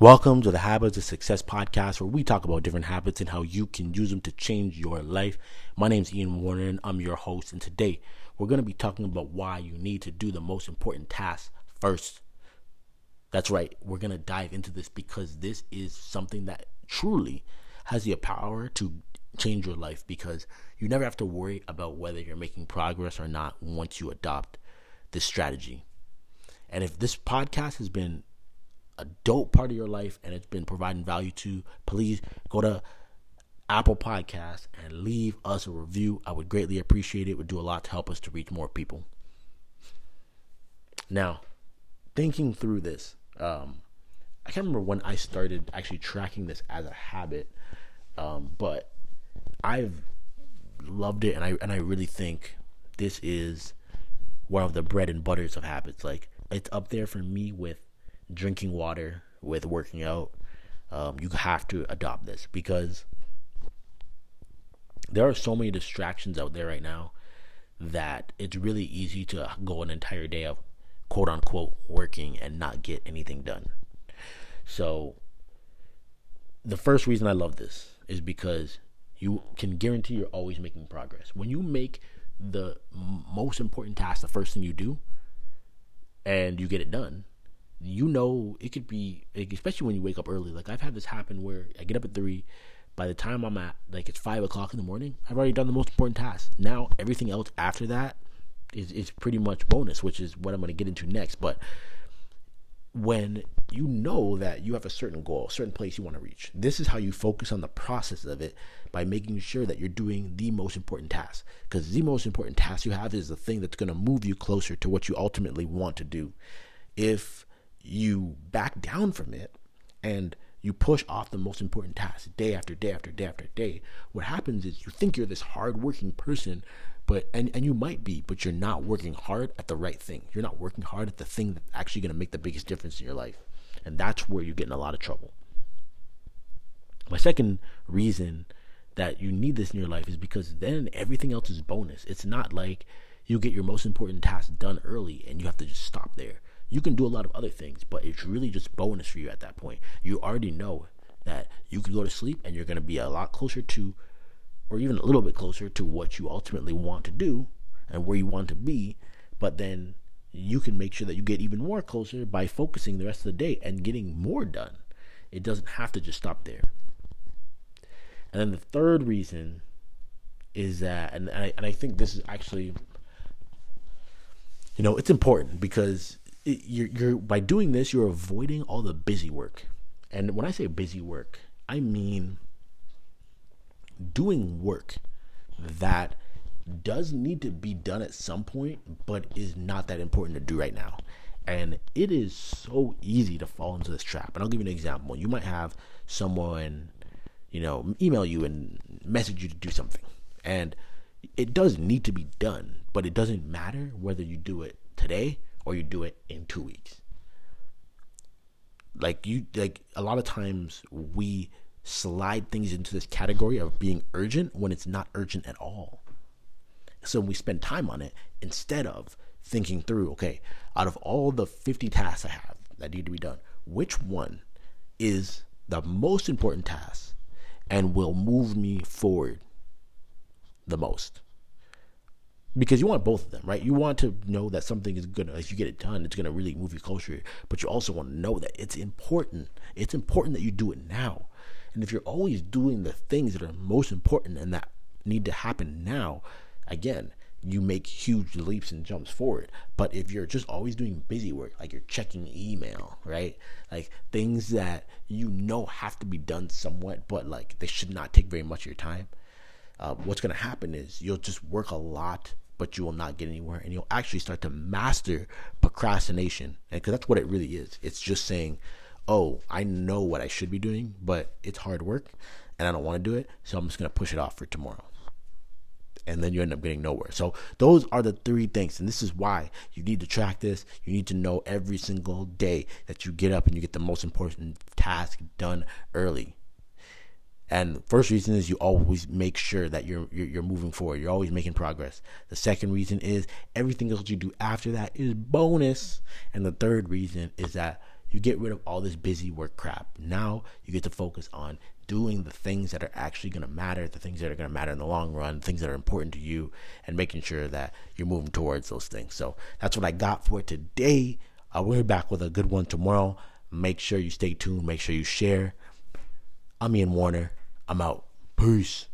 Welcome to the Habits of Success podcast, where we talk about different habits and how you can use them to change your life. My name is Ian Warner, and I'm your host. And today, we're going to be talking about why you need to do the most important task first. That's right, we're going to dive into this because this is something that truly has the power to change your life because you never have to worry about whether you're making progress or not once you adopt this strategy. And if this podcast has been a dope part of your life and it's been providing value to, please go to Apple Podcasts and leave us a review. I would greatly appreciate it. It would do a lot to help us to reach more people. Now, thinking through this, um, I can't remember when I started actually tracking this as a habit, um, but I've loved it, and I and I really think this is one of the bread and butters of habits. Like it's up there for me with drinking water, with working out, um, you have to adopt this because there are so many distractions out there right now that it's really easy to go an entire day of quote unquote working and not get anything done. So, the first reason I love this is because you can guarantee you're always making progress. When you make the most important task the first thing you do and you get it done, you know it could be especially when you wake up early. Like i've had this happen where i get up at three by the time i'm at like it's five o'clock in the morning i've already done the most important task now everything else after that is, is pretty much bonus which is what i'm going to get into next. But when you know that you have a certain goal a certain place you want to reach this is how you focus on the process of it by making sure that you're doing the most important task. Because the most important task you have is the thing that's going to move you closer to what you ultimately want to do. If you back down from it and you push off the most important tasks day after day after day after day, what happens is you think you're this hardworking person, but and, and you might be, but you're not working hard at the right thing. You're not working hard at the thing that's actually gonna make the biggest difference in your life. And that's where you get in a lot of trouble. My second reason that you need this in your life is because then everything else is bonus. It's not like you get your most important task done early and you have to just stop there you can do a lot of other things, but it's really just bonus for you at that point. You already know that you can go to sleep and you're going to be a lot closer to, or even a little bit closer to what you ultimately want to do and where you want to be. But then you can make sure that you get even more closer by focusing the rest of the day and getting more done. It doesn't have to just stop there. And then the third reason is that, and I, and I think this is actually, you know, it's important because you're, you're by doing this you're avoiding all the busy work. And when i say busy work i mean doing work that does need to be done at some point but is not that important to do right now. And it is so easy to fall into this trap. And i'll give you an example. You might have someone you know email you and message you to do something. And it does need to be done but it doesn't matter whether you do it today or you do it in two weeks. Like you like a lot of times we slide things into this category of being urgent when it's not urgent at all. So we spend time on it instead of thinking through, okay, out of all the 50 tasks I have that need to be done, which one is the most important task and will move me forward the most? Because you want both of them, right? You want to know that something is gonna, if you get it done, it's gonna really move you closer. But you also want to know that it's important. It's important that you do it now. And if you're always doing the things that are most important and that need to happen now, again, you make huge leaps and jumps forward. But if you're just always doing busy work, like you're checking email, right? Like things that you know have to be done somewhat, but like they should not take very much of your time. Uh, what's going to happen is you'll just work a lot but you will not get anywhere. And you'll actually start to master procrastination. And because that's what it really is. It's just saying oh i know what i should be doing but it's hard work and i don't want to do it so i'm just going to push it off for tomorrow. And then you end up getting nowhere. So those are the three things and this is why you need to track this. You need to know every single day that you get up and you get the most important task done early and first reason is you always make sure that you're, you're, you're moving forward. You're always making progress. The second reason is everything else you do after that is bonus. And the third reason is that You get rid of all this busy work crap. Now you get to focus on doing the things that are actually going to matter, the things that are going to matter in the long run, things that are important to you, and making sure that you're moving towards those things. So that's what I got for today. Uh, I will be back with a good one tomorrow. Make sure you stay tuned. Make sure you share. I'm Ian Warner. I'm out. Peace.